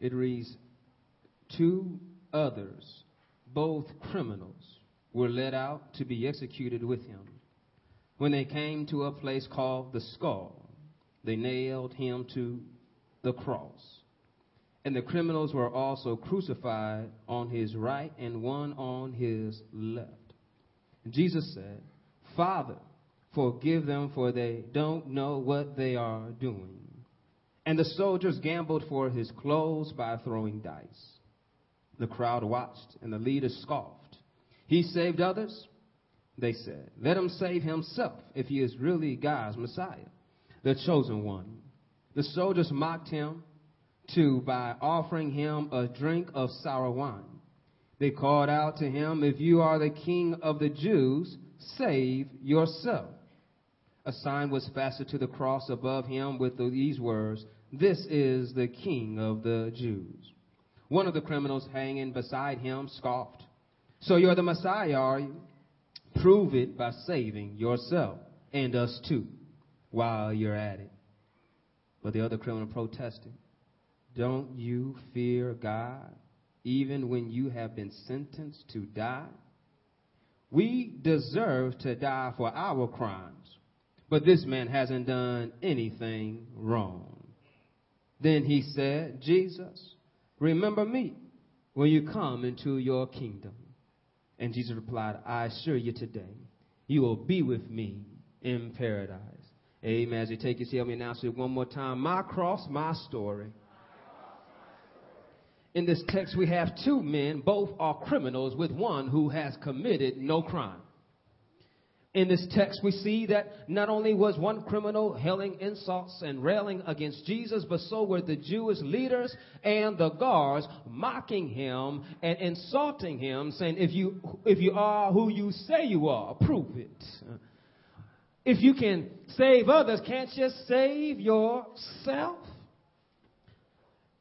it reads, Two others, both criminals, were led out to be executed with him. When they came to a place called the skull, they nailed him to the cross. And the criminals were also crucified on his right and one on his left. Jesus said, Father, forgive them, for they don't know what they are doing. And the soldiers gambled for his clothes by throwing dice. The crowd watched, and the leaders scoffed. He saved others, they said. Let him save himself if he is really God's Messiah, the chosen one. The soldiers mocked him too by offering him a drink of sour wine. They called out to him, If you are the king of the Jews, save yourself. A sign was fastened to the cross above him with these words, This is the king of the Jews. One of the criminals hanging beside him scoffed, So you're the Messiah, are you? Prove it by saving yourself and us too while you're at it. But the other criminal protested, Don't you fear God, even when you have been sentenced to die? We deserve to die for our crimes, but this man hasn't done anything wrong. Then he said, Jesus, remember me when you come into your kingdom. And Jesus replied, I assure you today, you will be with me in paradise. Amen. As you take your seat, let me announce it one more time. My cross, my story. In this text, we have two men, both are criminals, with one who has committed no crime. In this text, we see that not only was one criminal hailing insults and railing against Jesus, but so were the Jewish leaders and the guards mocking him and insulting him, saying, if you, if you are who you say you are, prove it. If you can save others, can't you save yourself?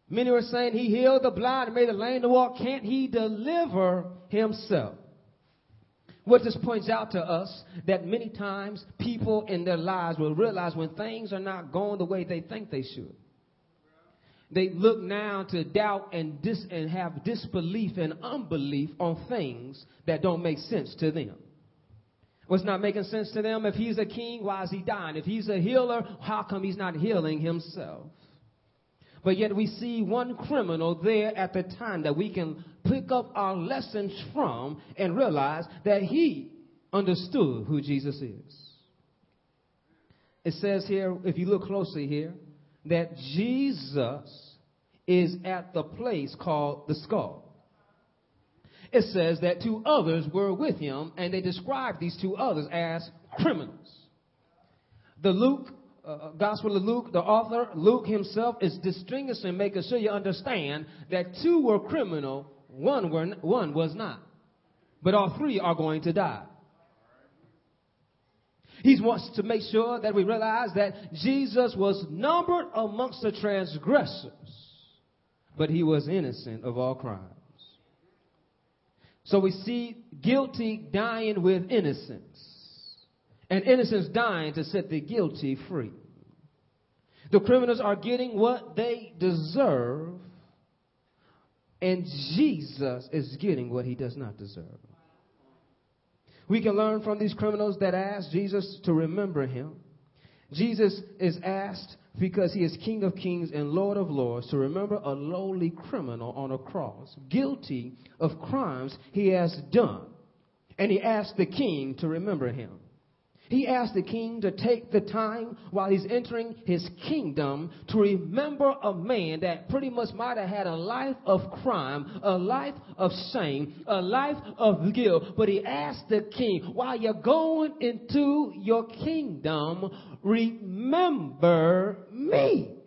Many were saying he healed the blind and made the lame to walk. Can't he deliver himself? What this points out to us that many times people in their lives will realize when things are not going the way they think they should. They look now to doubt and dis- and have disbelief and unbelief on things that don't make sense to them. What's not making sense to them? If he's a king, why is he dying? If he's a healer, how come he's not healing himself? But yet we see one criminal there at the time that we can pick up our lessons from and realize that he understood who Jesus is. It says here, if you look closely here, that Jesus is at the place called the skull. It says that two others were with him, and they describe these two others as criminals. The Luke uh, uh, Gospel of Luke, the author, Luke himself, is distinguishing, making sure you understand that two were criminal, one, were, one was not. But all three are going to die. He wants to make sure that we realize that Jesus was numbered amongst the transgressors, but he was innocent of all crimes. So we see guilty dying with innocence and innocence dying to set the guilty free. The criminals are getting what they deserve, and Jesus is getting what he does not deserve. We can learn from these criminals that ask Jesus to remember him. Jesus is asked because he is King of kings and Lord of lords to remember a lowly criminal on a cross, guilty of crimes he has done. And he asked the king to remember him. He asked the king to take the time while he's entering his kingdom to remember a man that pretty much might have had a life of crime, a life of shame, a life of guilt. But he asked the king, while you're going into your kingdom, remember me.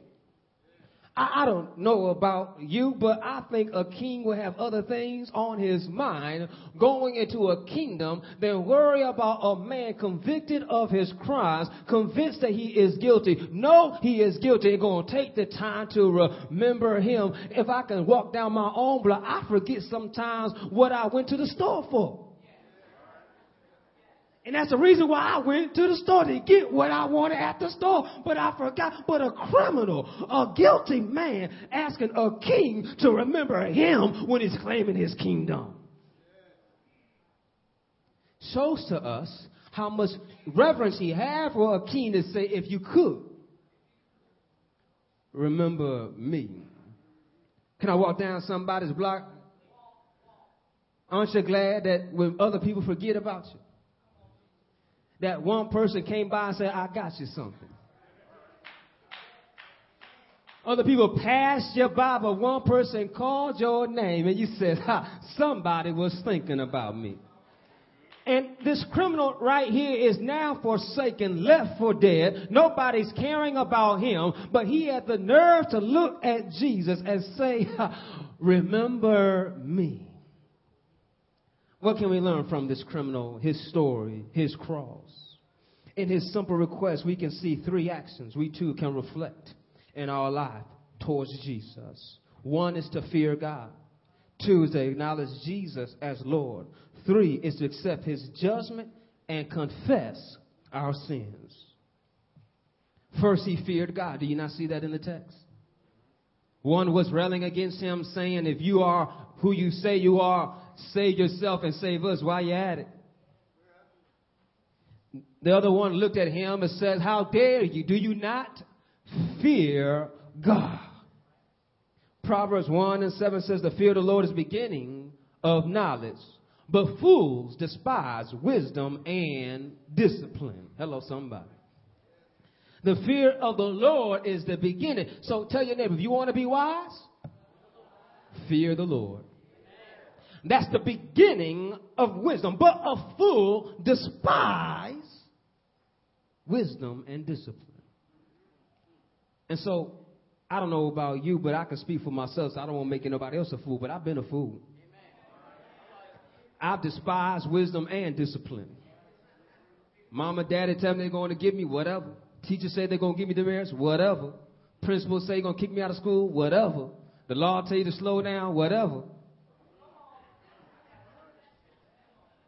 I, I don't know about you, but I think a king will have other things on his mind going into a kingdom than worry about a man convicted of his crimes, convinced that he is guilty. No, he is guilty. Going to take the time to remember him. If I can walk down my own block, I forget sometimes what I went to the store for. And that's the reason why I went to the store to get what I wanted at the store. But I forgot. But a criminal, a guilty man asking a king to remember him when he's claiming his kingdom. Shows to us how much reverence he had for a king to say, if you could, remember me. Can I walk down somebody's block? Aren't you glad that when other people forget about you? That one person came by and said, I got you something. Other people passed you by, but one person called your name and you said, ha, somebody was thinking about me. And this criminal right here is now forsaken, left for dead. Nobody's caring about him, but he had the nerve to look at Jesus and say, remember me. What can we learn from this criminal, his story, his cross? In his simple request, we can see three actions we too can reflect in our life towards Jesus. One is to fear God. Two is to acknowledge Jesus as Lord. Three is to accept his judgment and confess our sins. First, he feared God. Do you not see that in the text? One was railing against him, saying, If you are who you say you are, save yourself and save us while you're at it. The other one looked at him and said, How dare you? Do you not fear God? Proverbs 1 and 7 says, The fear of the Lord is beginning of knowledge, but fools despise wisdom and discipline. Hello, somebody. The fear of the Lord is the beginning. So tell your neighbor, if you want to be wise, fear the Lord. That's the beginning of wisdom. But a fool despise wisdom and discipline. And so, I don't know about you, but I can speak for myself, so I don't want to make anybody else a fool, but I've been a fool. I've despised wisdom and discipline. Mama, daddy tell me they're going to give me whatever. Teacher say they're going to give me the marriage, whatever. Principal say they're going to kick me out of school, whatever. The law tell you to slow down, whatever.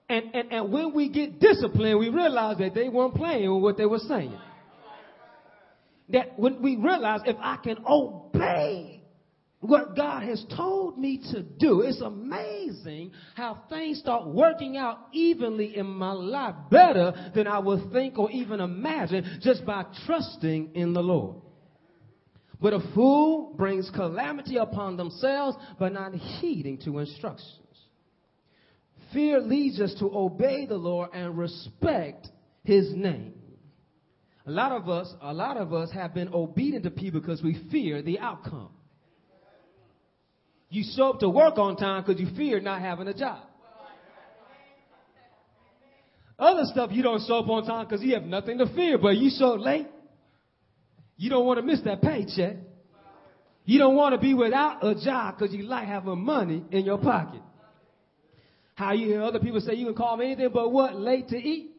And, and, and when we get disciplined, we realize that they weren't playing with what they were saying. That when we realize if I can obey what God has told me to do, it's amazing how things start working out evenly in my life better than I would think or even imagine just by trusting in the Lord. But a fool brings calamity upon themselves by not heeding to instructions. Fear leads us to obey the Lord and respect his name. A lot of us, a lot of us have been obedient to people because we fear the outcome. You show up to work on time because you fear not having a job. Other stuff you don't show up on time because you have nothing to fear, but you show late. You don't want to miss that paycheck. You don't want to be without a job because you like having money in your pocket. How you hear other people say you can call me anything but what? Late to eat.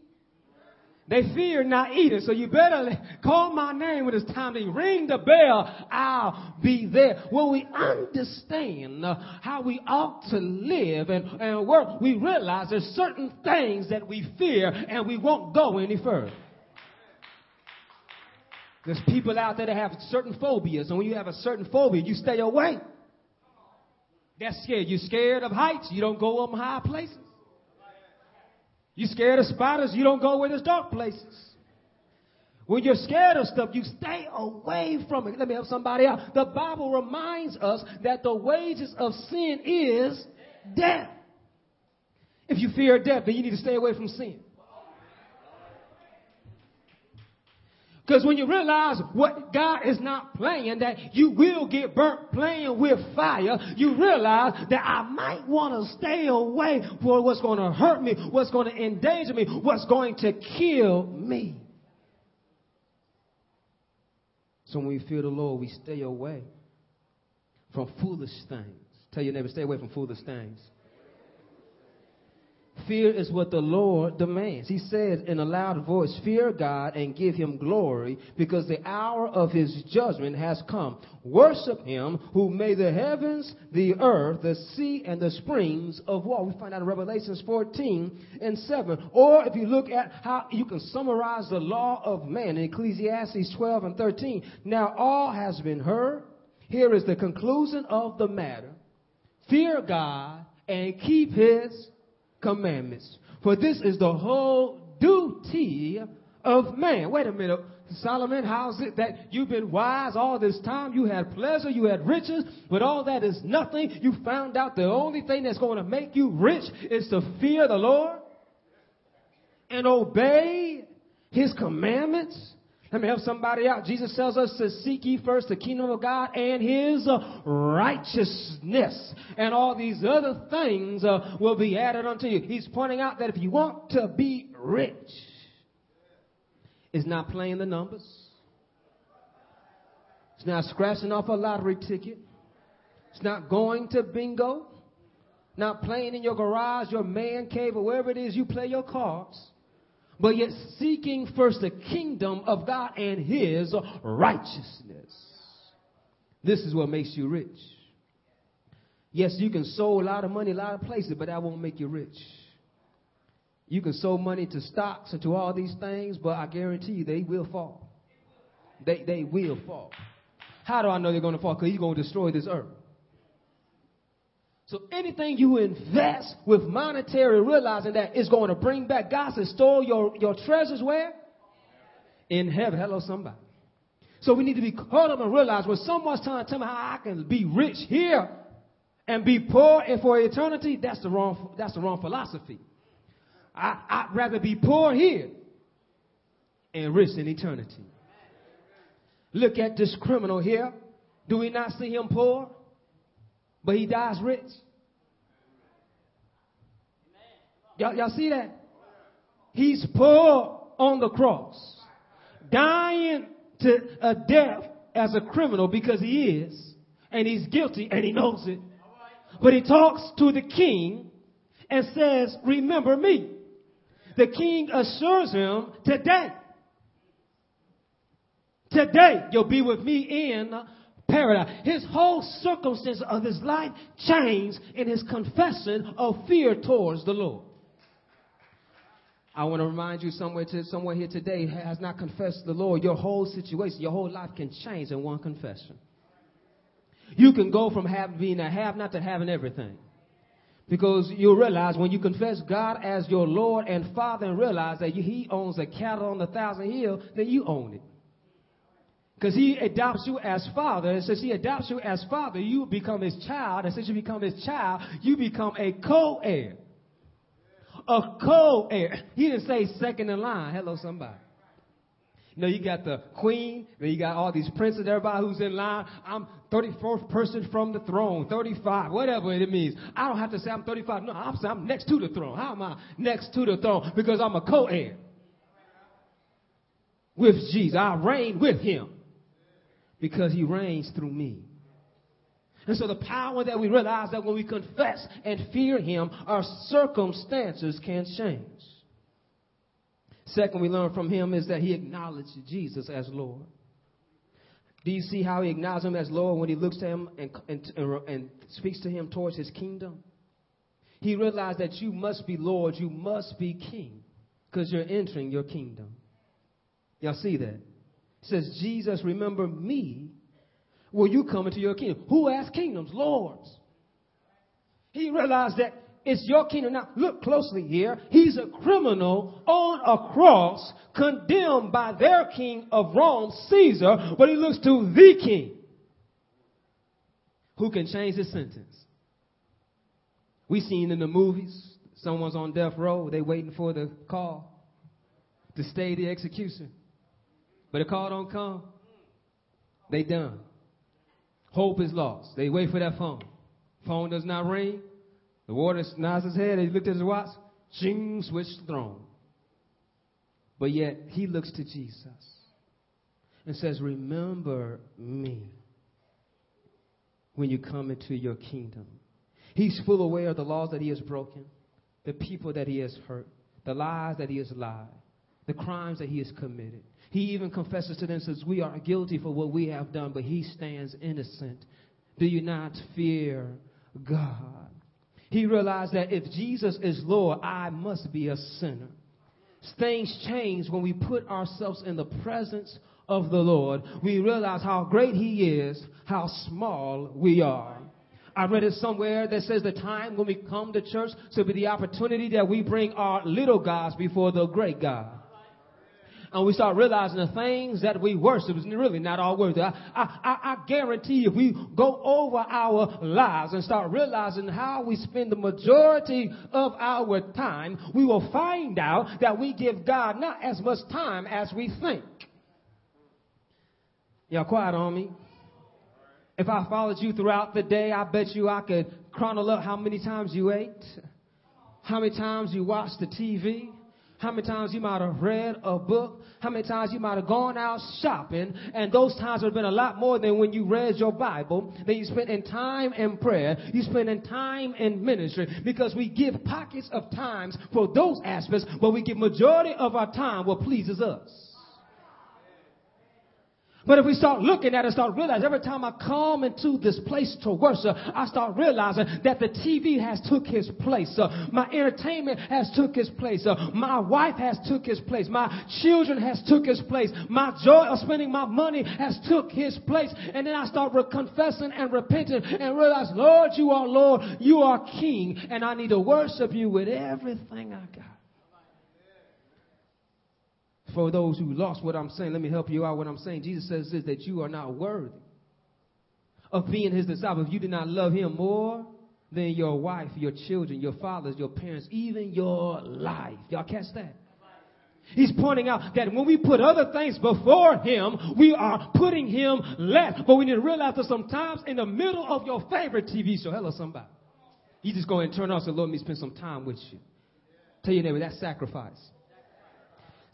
They fear not eating, so you better call my name when it's time to ring the bell. I'll be there. When we understand uh, how we ought to live and, and work, we realize there's certain things that we fear and we won't go any further. There's people out there that have certain phobias, and when you have a certain phobia, you stay away. That's scared. You're scared of heights, you don't go up high places. You're scared of spiders, you don't go where there's dark places. When you're scared of stuff, you stay away from it. Let me help somebody out. The Bible reminds us that the wages of sin is death. If you fear death, then you need to stay away from sin. Because when you realize what God is not playing, that you will get burnt playing with fire, you realize that I might want to stay away for what's going to hurt me, what's going to endanger me, what's going to kill me. So when we fear the Lord, we stay away from foolish things. Tell your neighbor, stay away from foolish things. Fear is what the Lord demands. He said in a loud voice, Fear God and give him glory, because the hour of his judgment has come. Worship him who made the heavens, the earth, the sea, and the springs of water. We find out in Revelations 14 and 7. Or if you look at how you can summarize the law of man in Ecclesiastes 12 and 13. Now all has been heard. Here is the conclusion of the matter. Fear God and keep his commandments. For this is the whole duty of man. Wait a minute. Solomon, how's it that you've been wise all this time? You had pleasure, you had riches, but all that is nothing. You found out the only thing that's going to make you rich is to fear the Lord and obey his commandments. Let me help somebody out. Jesus tells us to seek ye first the kingdom of God and his uh, righteousness. And all these other things uh, will be added unto you. He's pointing out that if you want to be rich, it's not playing the numbers. It's not scratching off a lottery ticket. It's not going to bingo. Not playing in your garage, your man cave, or wherever it is you play your cards but yet seeking first the kingdom of God and his righteousness. This is what makes you rich. Yes, you can sow a lot of money a lot of places, but that won't make you rich. You can sow money to stocks and to all these things, but I guarantee you they will fall. They, they will fall. How do I know they're going to fall? Because he's going to destroy this earth. So anything you invest with monetary, realizing that it's going to bring back, God says, store your, your treasures where? In heaven. Hello, somebody. So we need to be caught up and realize when someone's trying to tell me how I can be rich here and be poor and for eternity, that's the wrong, that's the wrong philosophy. I, I'd rather be poor here and rich in eternity. Look at this criminal here. Do we not see him poor? But he dies rich. Y'all, y'all see that? He's poor on the cross, dying to a death as a criminal because he is, and he's guilty and he knows it. But he talks to the king and says, Remember me. The king assures him, Today, today you'll be with me in paradise. His whole circumstance of his life changed in his confession of fear towards the Lord. I want to remind you somewhere to somewhere here today has not confessed the Lord. Your whole situation, your whole life can change in one confession. You can go from having being a have not to having everything. Because you'll realize when you confess God as your Lord and Father and realize that He owns the cattle on the thousand hill, then you own it. Because he adopts you as father. And since he adopts you as father, you become his child. And since you become his child, you become a co-heir. A co-heir. He didn't say second in line. Hello, somebody. You know, you got the queen, then you got all these princes, everybody who's in line. I'm 34th person from the throne, 35, whatever it means. I don't have to say I'm 35. No, I'm, I'm next to the throne. How am I next to the throne? Because I'm a co-heir with Jesus. I reign with him because he reigns through me. And so the power that we realize that when we confess and fear him, our circumstances can change. Second, we learn from him is that he acknowledged Jesus as Lord. Do you see how he acknowledges him as Lord when he looks to him and, and, and speaks to him towards his kingdom? He realized that you must be Lord, you must be king, because you're entering your kingdom. Y'all see that? Says, Jesus, remember me will you come into your kingdom. Who has kingdoms? Lords. He realized that it's your kingdom. Now, look closely here. He's a criminal on a cross, condemned by their king of Rome, Caesar, but he looks to the king who can change his sentence. We've seen in the movies, someone's on death row, they waiting for the call to stay the execution. But the call don't come. They done. Hope is lost. They wait for that phone. Phone does not ring. The warder nods his head. He looked at his watch. Ching, switch thrown. But yet he looks to Jesus and says, Remember me when you come into your kingdom. He's full aware of the laws that he has broken. the people that he has hurt, the lies that he has lied, the crimes that he has committed. He even confesses to them, says, We are guilty for what we have done, but he stands innocent. Do you not fear God? He realized that if Jesus is Lord, I must be a sinner. Things change when we put ourselves in the presence of the Lord. We realize how great He is, how small we are. I read it somewhere that says the time when we come to church should be the opportunity that we bring our little gods before the great God and we start realizing the things that we worship is really not all worth it. I, I, I guarantee if we go over our lives and start realizing how we spend the majority of our time, we will find out that we give God not as much time as we think. Y'all quiet on me. If I followed you throughout the day, I bet you I could chronicle up how many times you ate, how many times you watched the TV, how many times you might have read a book, how many times you might have gone out shopping, and those times would have been a lot more than when you read your Bible, that you spent in time in prayer, you spent in time in ministry, because we give pockets of times for those aspects, but we give majority of our time what pleases us. But if we start looking at it, start realizing every time I come into this place to worship, I start realizing that the TV has took his place. Uh, my entertainment has took his place. Uh, my wife has took his place. My children has took his place. My joy of spending my money has took his place. And then I start re- confessing and repenting and realize, Lord, you are Lord. You are King. And I need to worship you with everything I got for those who lost what I'm saying, let me help you out. What I'm saying, Jesus says this that you are not worthy of being his disciple if you do not love him more than your wife, your children, your fathers, your parents, even your life. Y'all catch that? He's pointing out that when we put other things before him, we are putting him less. But we need to realize that sometimes in the middle of your favorite TV show, hello somebody, you just go and turn off and say, Lord, let me spend some time with you. Tell your neighbor, that's sacrifice.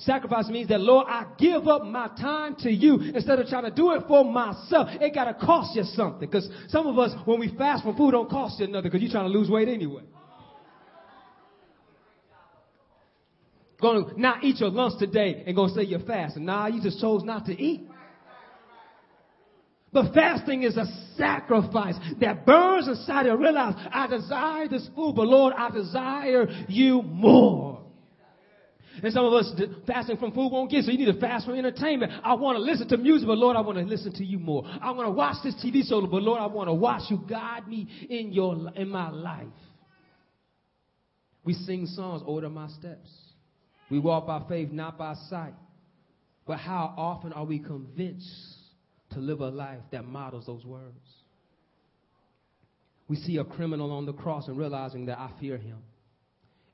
Sacrifice means that, Lord, I give up my time to you instead of trying to do it for myself. It got to cost you something. Because some of us, when we fast from food, don't cost you nothing because you're trying to lose weight anyway. Going to not eat your lunch today and going to say you're fasting. Nah, you just chose not to eat. But fasting is a sacrifice that burns inside you. Realize, I desire this food, but Lord, I desire you more. And some of us fasting from food won't get, so you need to fast from entertainment. I want to listen to music, but Lord, I want to listen to you more. I want to watch this TV show, but Lord, I want to watch you guide me in your in my life. We sing songs, order my steps. We walk by faith, not by sight. But how often are we convinced to live a life that models those words? We see a criminal on the cross and realizing that I fear him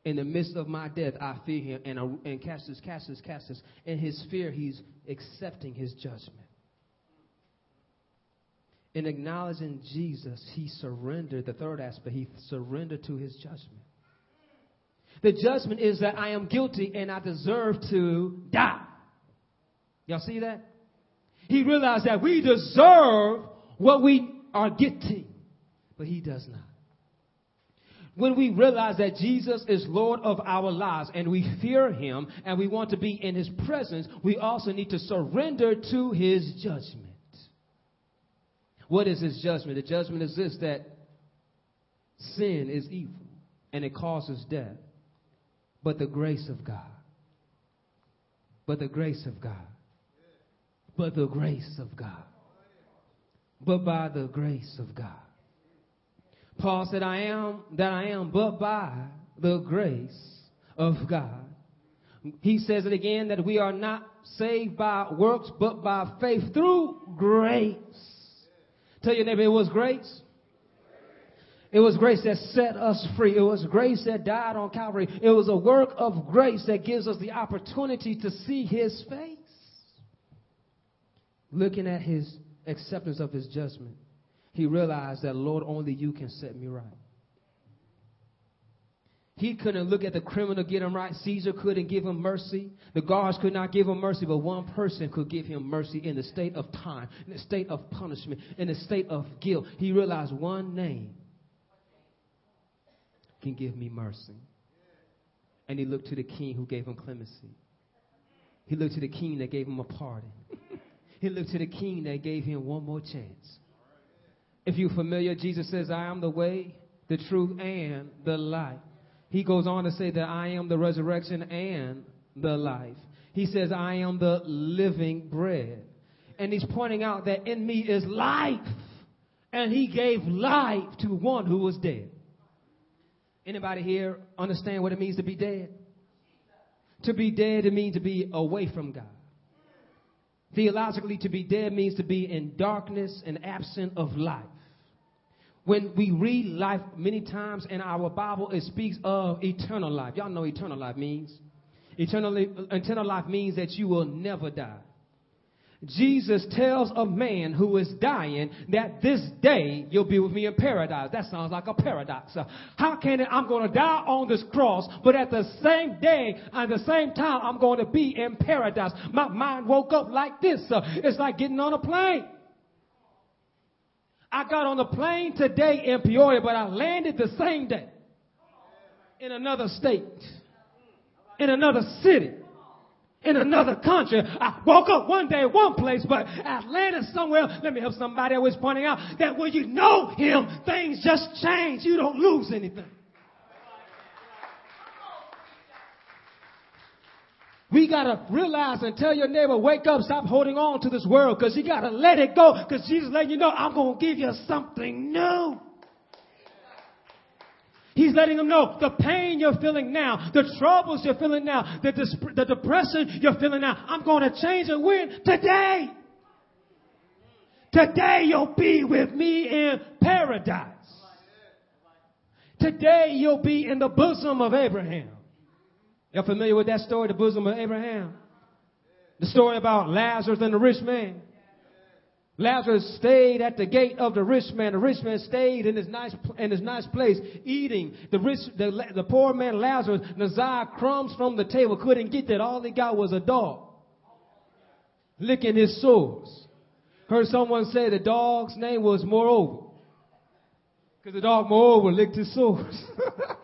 in the midst of my death, I fear him. And, uh, and Cassius, Cassius, Cassius, in his fear, he's accepting his judgment. In acknowledging Jesus, he surrendered, the third aspect, he surrendered to his judgment. The judgment is that I am guilty and I deserve to die. Y'all see that? He realized that we deserve what we are getting, but he does not when we realize that Jesus is Lord of our lives and we fear him and we want to be in his presence, we also need to surrender to his judgment. What is his judgment? The judgment is this that sin is evil and it causes death. But the grace of God, but the grace of God, but the grace of God, but by the grace of God Paul said, I am that I am, but by the grace of God. He says it again that we are not saved by works, but by faith through grace. Tell your neighbor, it was grace. It was grace that set us free. It was grace that died on Calvary. It was a work of grace that gives us the opportunity to see His face. Looking at His acceptance of His judgment he realized that, Lord, only you can set me right. He couldn't look at the criminal, get him right. Caesar couldn't give him mercy. The guards could not give him mercy, but one person could give him mercy in the state of time, in the state of punishment, in the state of guilt. He realized one name can give me mercy. And he looked to the king who gave him clemency. He looked to the king that gave him a pardon. he looked to the king that gave him one more chance. If you're familiar, Jesus says, I am the way, the truth, and the life. He goes on to say that I am the resurrection and the life. He says, I am the living bread. And he's pointing out that in me is life. And he gave life to one who was dead. Anybody here understand what it means to be dead? To be dead, it means to be away from God. Theologically, to be dead means to be in darkness and absent of life. When we read life many times in our Bible, it speaks of eternal life. Y'all know eternal life means? Eternal, eternal life means that you will never die. Jesus tells a man who is dying that this day you'll be with me in paradise. That sounds like a paradox. How can it, I'm going to die on this cross, but at the same day, at the same time, I'm going to be in paradise. My mind woke up like this. It's like getting on a plane. I got on a plane today in Peoria, but I landed the same day in another state, in another city in another country. I woke up one day in one place, but landed somewhere. Let me help somebody I was pointing out that when you know him, things just change. You don't lose anything. We gotta realize and tell your neighbor, wake up, stop holding on to this world, because you gotta let it go, because Jesus letting you know, I'm gonna give you something new. He's letting them know the pain you're feeling now, the troubles you're feeling now, the, dis- the depression you're feeling now. I'm going to change it when? Today. Today you'll be with me in paradise. Today you'll be in the bosom of Abraham. You're familiar with that story, the bosom of Abraham? The story about Lazarus and the rich man. Lazarus stayed at the gate of the rich man. The rich man stayed in his nice, in his nice place eating. The rich, the, the poor man Lazarus, Nazar crumbs from the table, couldn't get that. All he got was a dog licking his sores. Heard someone say the dog's name was Moreover. Because the dog Moreover licked his sores.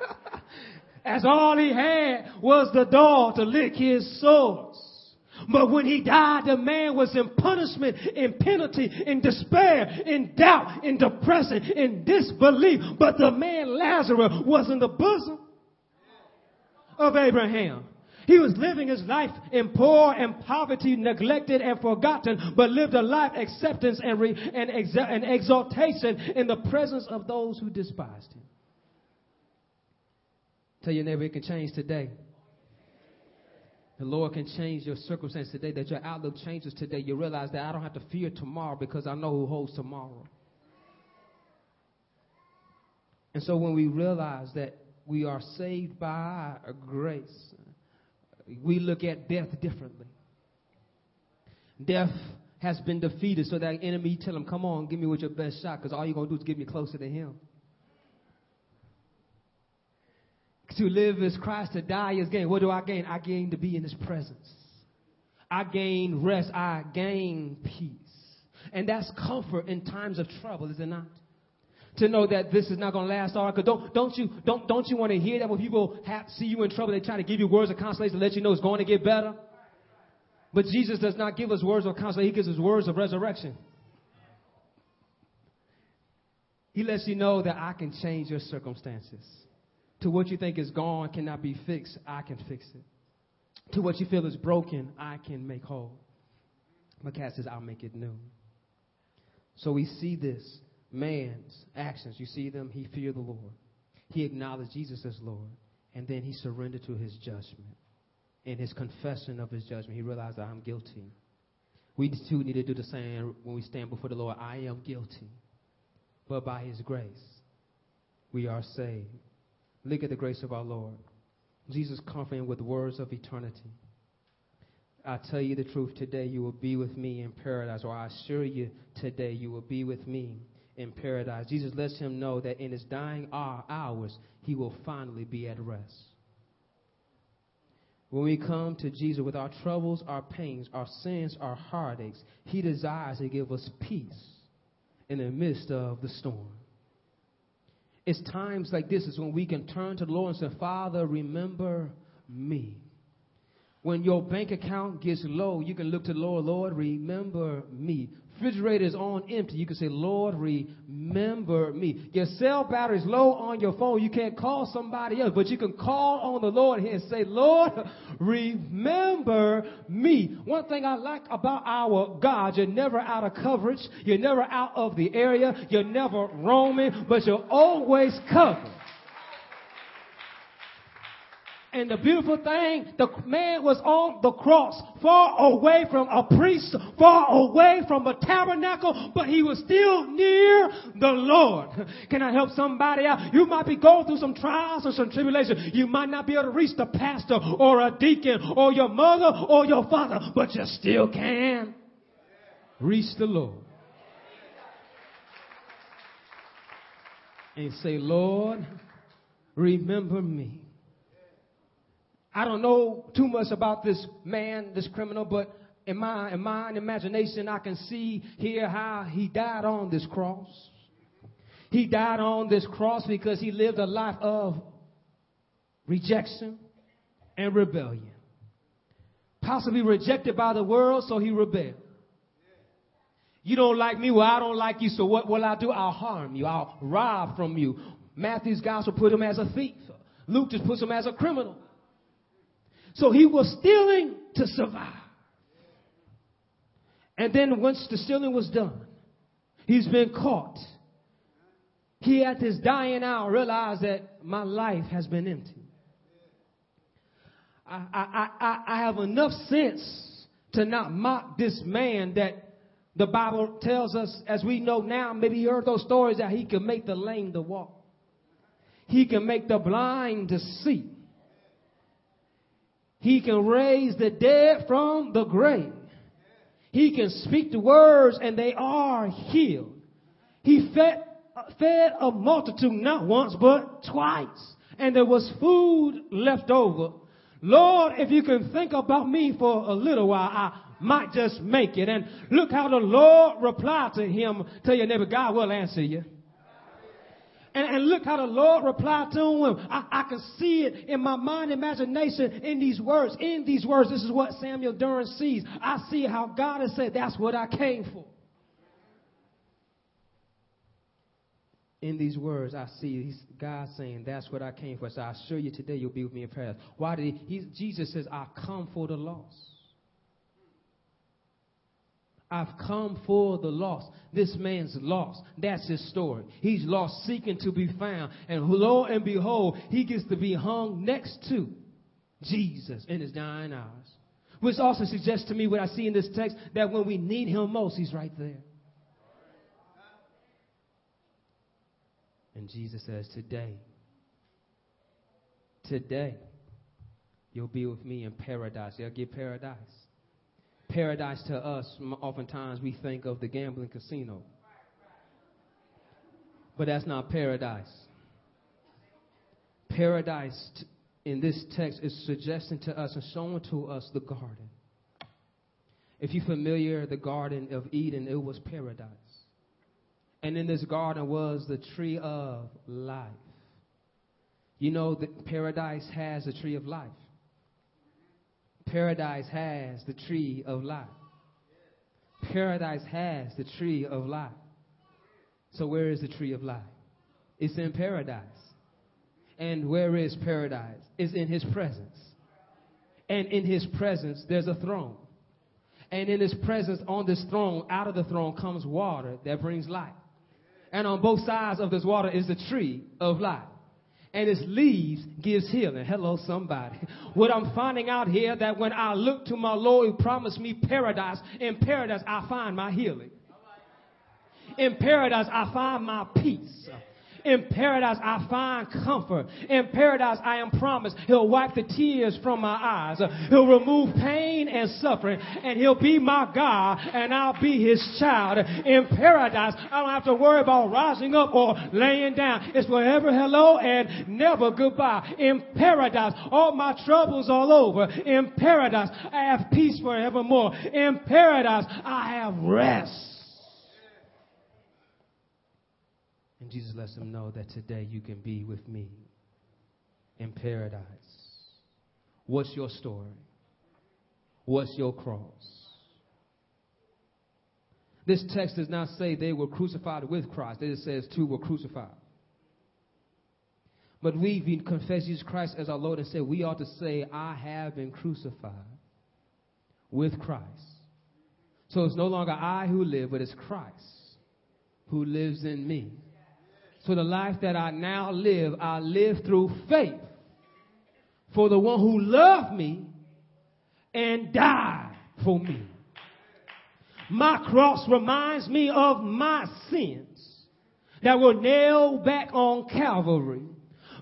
As all he had was the dog to lick his sores. But when he died, the man was in punishment, in penalty, in despair, in doubt, in depression, in disbelief. But the man Lazarus was in the bosom of Abraham. He was living his life in poor and poverty, neglected and forgotten, but lived a life acceptance and, re, and, exa, and exaltation in the presence of those who despised him. Tell your neighbor it can change today. The Lord can change your circumstance today, that your outlook changes today. You realize that I don't have to fear tomorrow because I know who holds tomorrow. And so when we realize that we are saved by grace, we look at death differently. Death has been defeated, so that enemy tell him, Come on, give me with your best shot, because all you're to do is get me closer to him. To live is Christ, to die is gain. What do I gain? I gain to be in His presence. I gain rest. I gain peace. And that's comfort in times of trouble, is it not? To know that this is not going to last all right. Cause don't, don't you, don't, don't you want to hear that when people have, see you in trouble, they try to give you words of consolation to let you know it's going to get better? But Jesus does not give us words of consolation. He gives us words of resurrection. He lets you know that I can change your circumstances. To what you think is gone cannot be fixed, I can fix it. To what you feel is broken, I can make whole. God says, I'll make it new. So we see this man's actions. You see them, he feared the Lord. He acknowledged Jesus as Lord. And then he surrendered to his judgment. In his confession of his judgment, he realized that I'm guilty. We too need to do the same when we stand before the Lord. I am guilty. But by his grace, we are saved. Look at the grace of our Lord. Jesus comforting with words of eternity. I tell you the truth today, you will be with me in paradise, or I assure you today, you will be with me in paradise. Jesus lets him know that in his dying hours, he will finally be at rest. When we come to Jesus with our troubles, our pains, our sins, our heartaches, he desires to give us peace in the midst of the storm. It's times like this is when we can turn to the Lord and say, Father, remember me. When your bank account gets low, you can look to the Lord, Lord, remember me. Refrigerator is on empty. You can say, Lord, remember me. Your cell battery is low on your phone. You can't call somebody else, but you can call on the Lord here and say, Lord, remember me. One thing I like about our God, you're never out of coverage. You're never out of the area. You're never roaming, but you're always covered. And the beautiful thing, the man was on the cross, far away from a priest, far away from a tabernacle, but he was still near the Lord. Can I help somebody out? You might be going through some trials or some tribulation. You might not be able to reach the pastor or a deacon or your mother or your father, but you still can reach the Lord. And say, Lord, remember me. I don't know too much about this man, this criminal, but in my, in my imagination, I can see here how he died on this cross. He died on this cross because he lived a life of rejection and rebellion. Possibly rejected by the world, so he rebelled. You don't like me, well, I don't like you, so what will I do? I'll harm you. I'll rob from you. Matthew's gospel put him as a thief. Luke just puts him as a criminal. So he was stealing to survive. And then once the stealing was done, he's been caught. He at his dying hour realized that my life has been empty. I, I, I, I have enough sense to not mock this man that the Bible tells us, as we know now, maybe you heard those stories that he can make the lame to walk. He can make the blind to see. He can raise the dead from the grave. He can speak the words and they are healed. He fed, uh, fed a multitude not once but twice. And there was food left over. Lord, if you can think about me for a little while, I might just make it. And look how the Lord replied to him. Tell your neighbor, God will answer you. And, and look how the Lord replied to him. I, I can see it in my mind, imagination, in these words. In these words, this is what Samuel Durham sees. I see how God has said, that's what I came for. in these words, I see God saying, That's what I came for. So I assure you today you'll be with me in prayer. Why did he? he Jesus says, I come for the lost. I've come for the lost. This man's lost. That's his story. He's lost, seeking to be found. And lo and behold, he gets to be hung next to Jesus in his dying hours. Which also suggests to me what I see in this text that when we need him most, he's right there. And Jesus says, Today, today, you'll be with me in paradise. You'll get paradise paradise to us, oftentimes we think of the gambling casino. But that's not paradise. Paradise in this text is suggesting to us and showing to us the garden. If you're familiar, the Garden of Eden, it was paradise. And in this garden was the tree of life. You know that paradise has a tree of life. Paradise has the tree of life. Paradise has the tree of life. So, where is the tree of life? It's in paradise. And where is paradise? It's in his presence. And in his presence, there's a throne. And in his presence, on this throne, out of the throne comes water that brings life. And on both sides of this water is the tree of life and its leaves gives healing. Hello, somebody. What I'm finding out here that when I look to my Lord who promised me paradise, in paradise I find my healing. In paradise I find my peace. In paradise, I find comfort. In paradise, I am promised He'll wipe the tears from my eyes. He'll remove pain and suffering, and He'll be my God, and I'll be His child. In paradise, I don't have to worry about rising up or laying down. It's forever hello and never goodbye. In paradise, all my troubles all over. In paradise, I have peace forevermore. In paradise, I have rest. And Jesus lets them know that today you can be with me in paradise. What's your story? What's your cross? This text does not say they were crucified with Christ. It says two were crucified. But we, we confess Jesus Christ as our Lord and Savior, we ought to say, I have been crucified with Christ. So it's no longer I who live, but it's Christ who lives in me. So the life that I now live, I live through faith for the one who loved me and died for me. My cross reminds me of my sins that were nailed back on Calvary.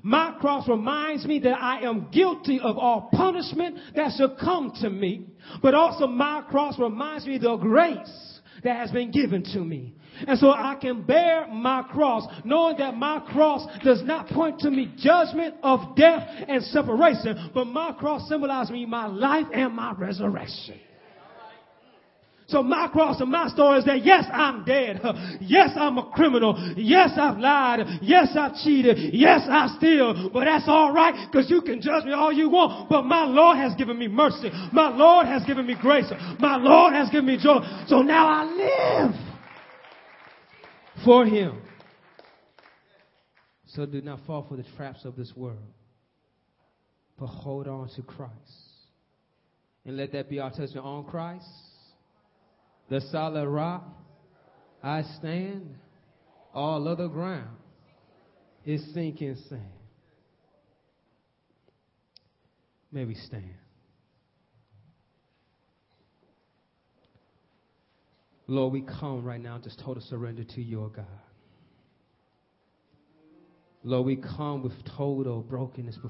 My cross reminds me that I am guilty of all punishment that should come to me. But also my cross reminds me the grace that has been given to me. And so I can bear my cross, knowing that my cross does not point to me judgment of death and separation, but my cross symbolizes me my life and my resurrection. So my cross and my story is that yes, I'm dead. Yes, I'm a criminal. Yes, I've lied. Yes, I've cheated. Yes, I steal. But that's all right because you can judge me all you want. But my Lord has given me mercy. My Lord has given me grace. My Lord has given me joy. So now I live for Him. So do not fall for the traps of this world, but hold on to Christ. And let that be our testimony on Christ the solid rock I stand, all other ground is sinking sand. May we stand. Lord, we come right now just total surrender to your God. Lord, we come with total brokenness before.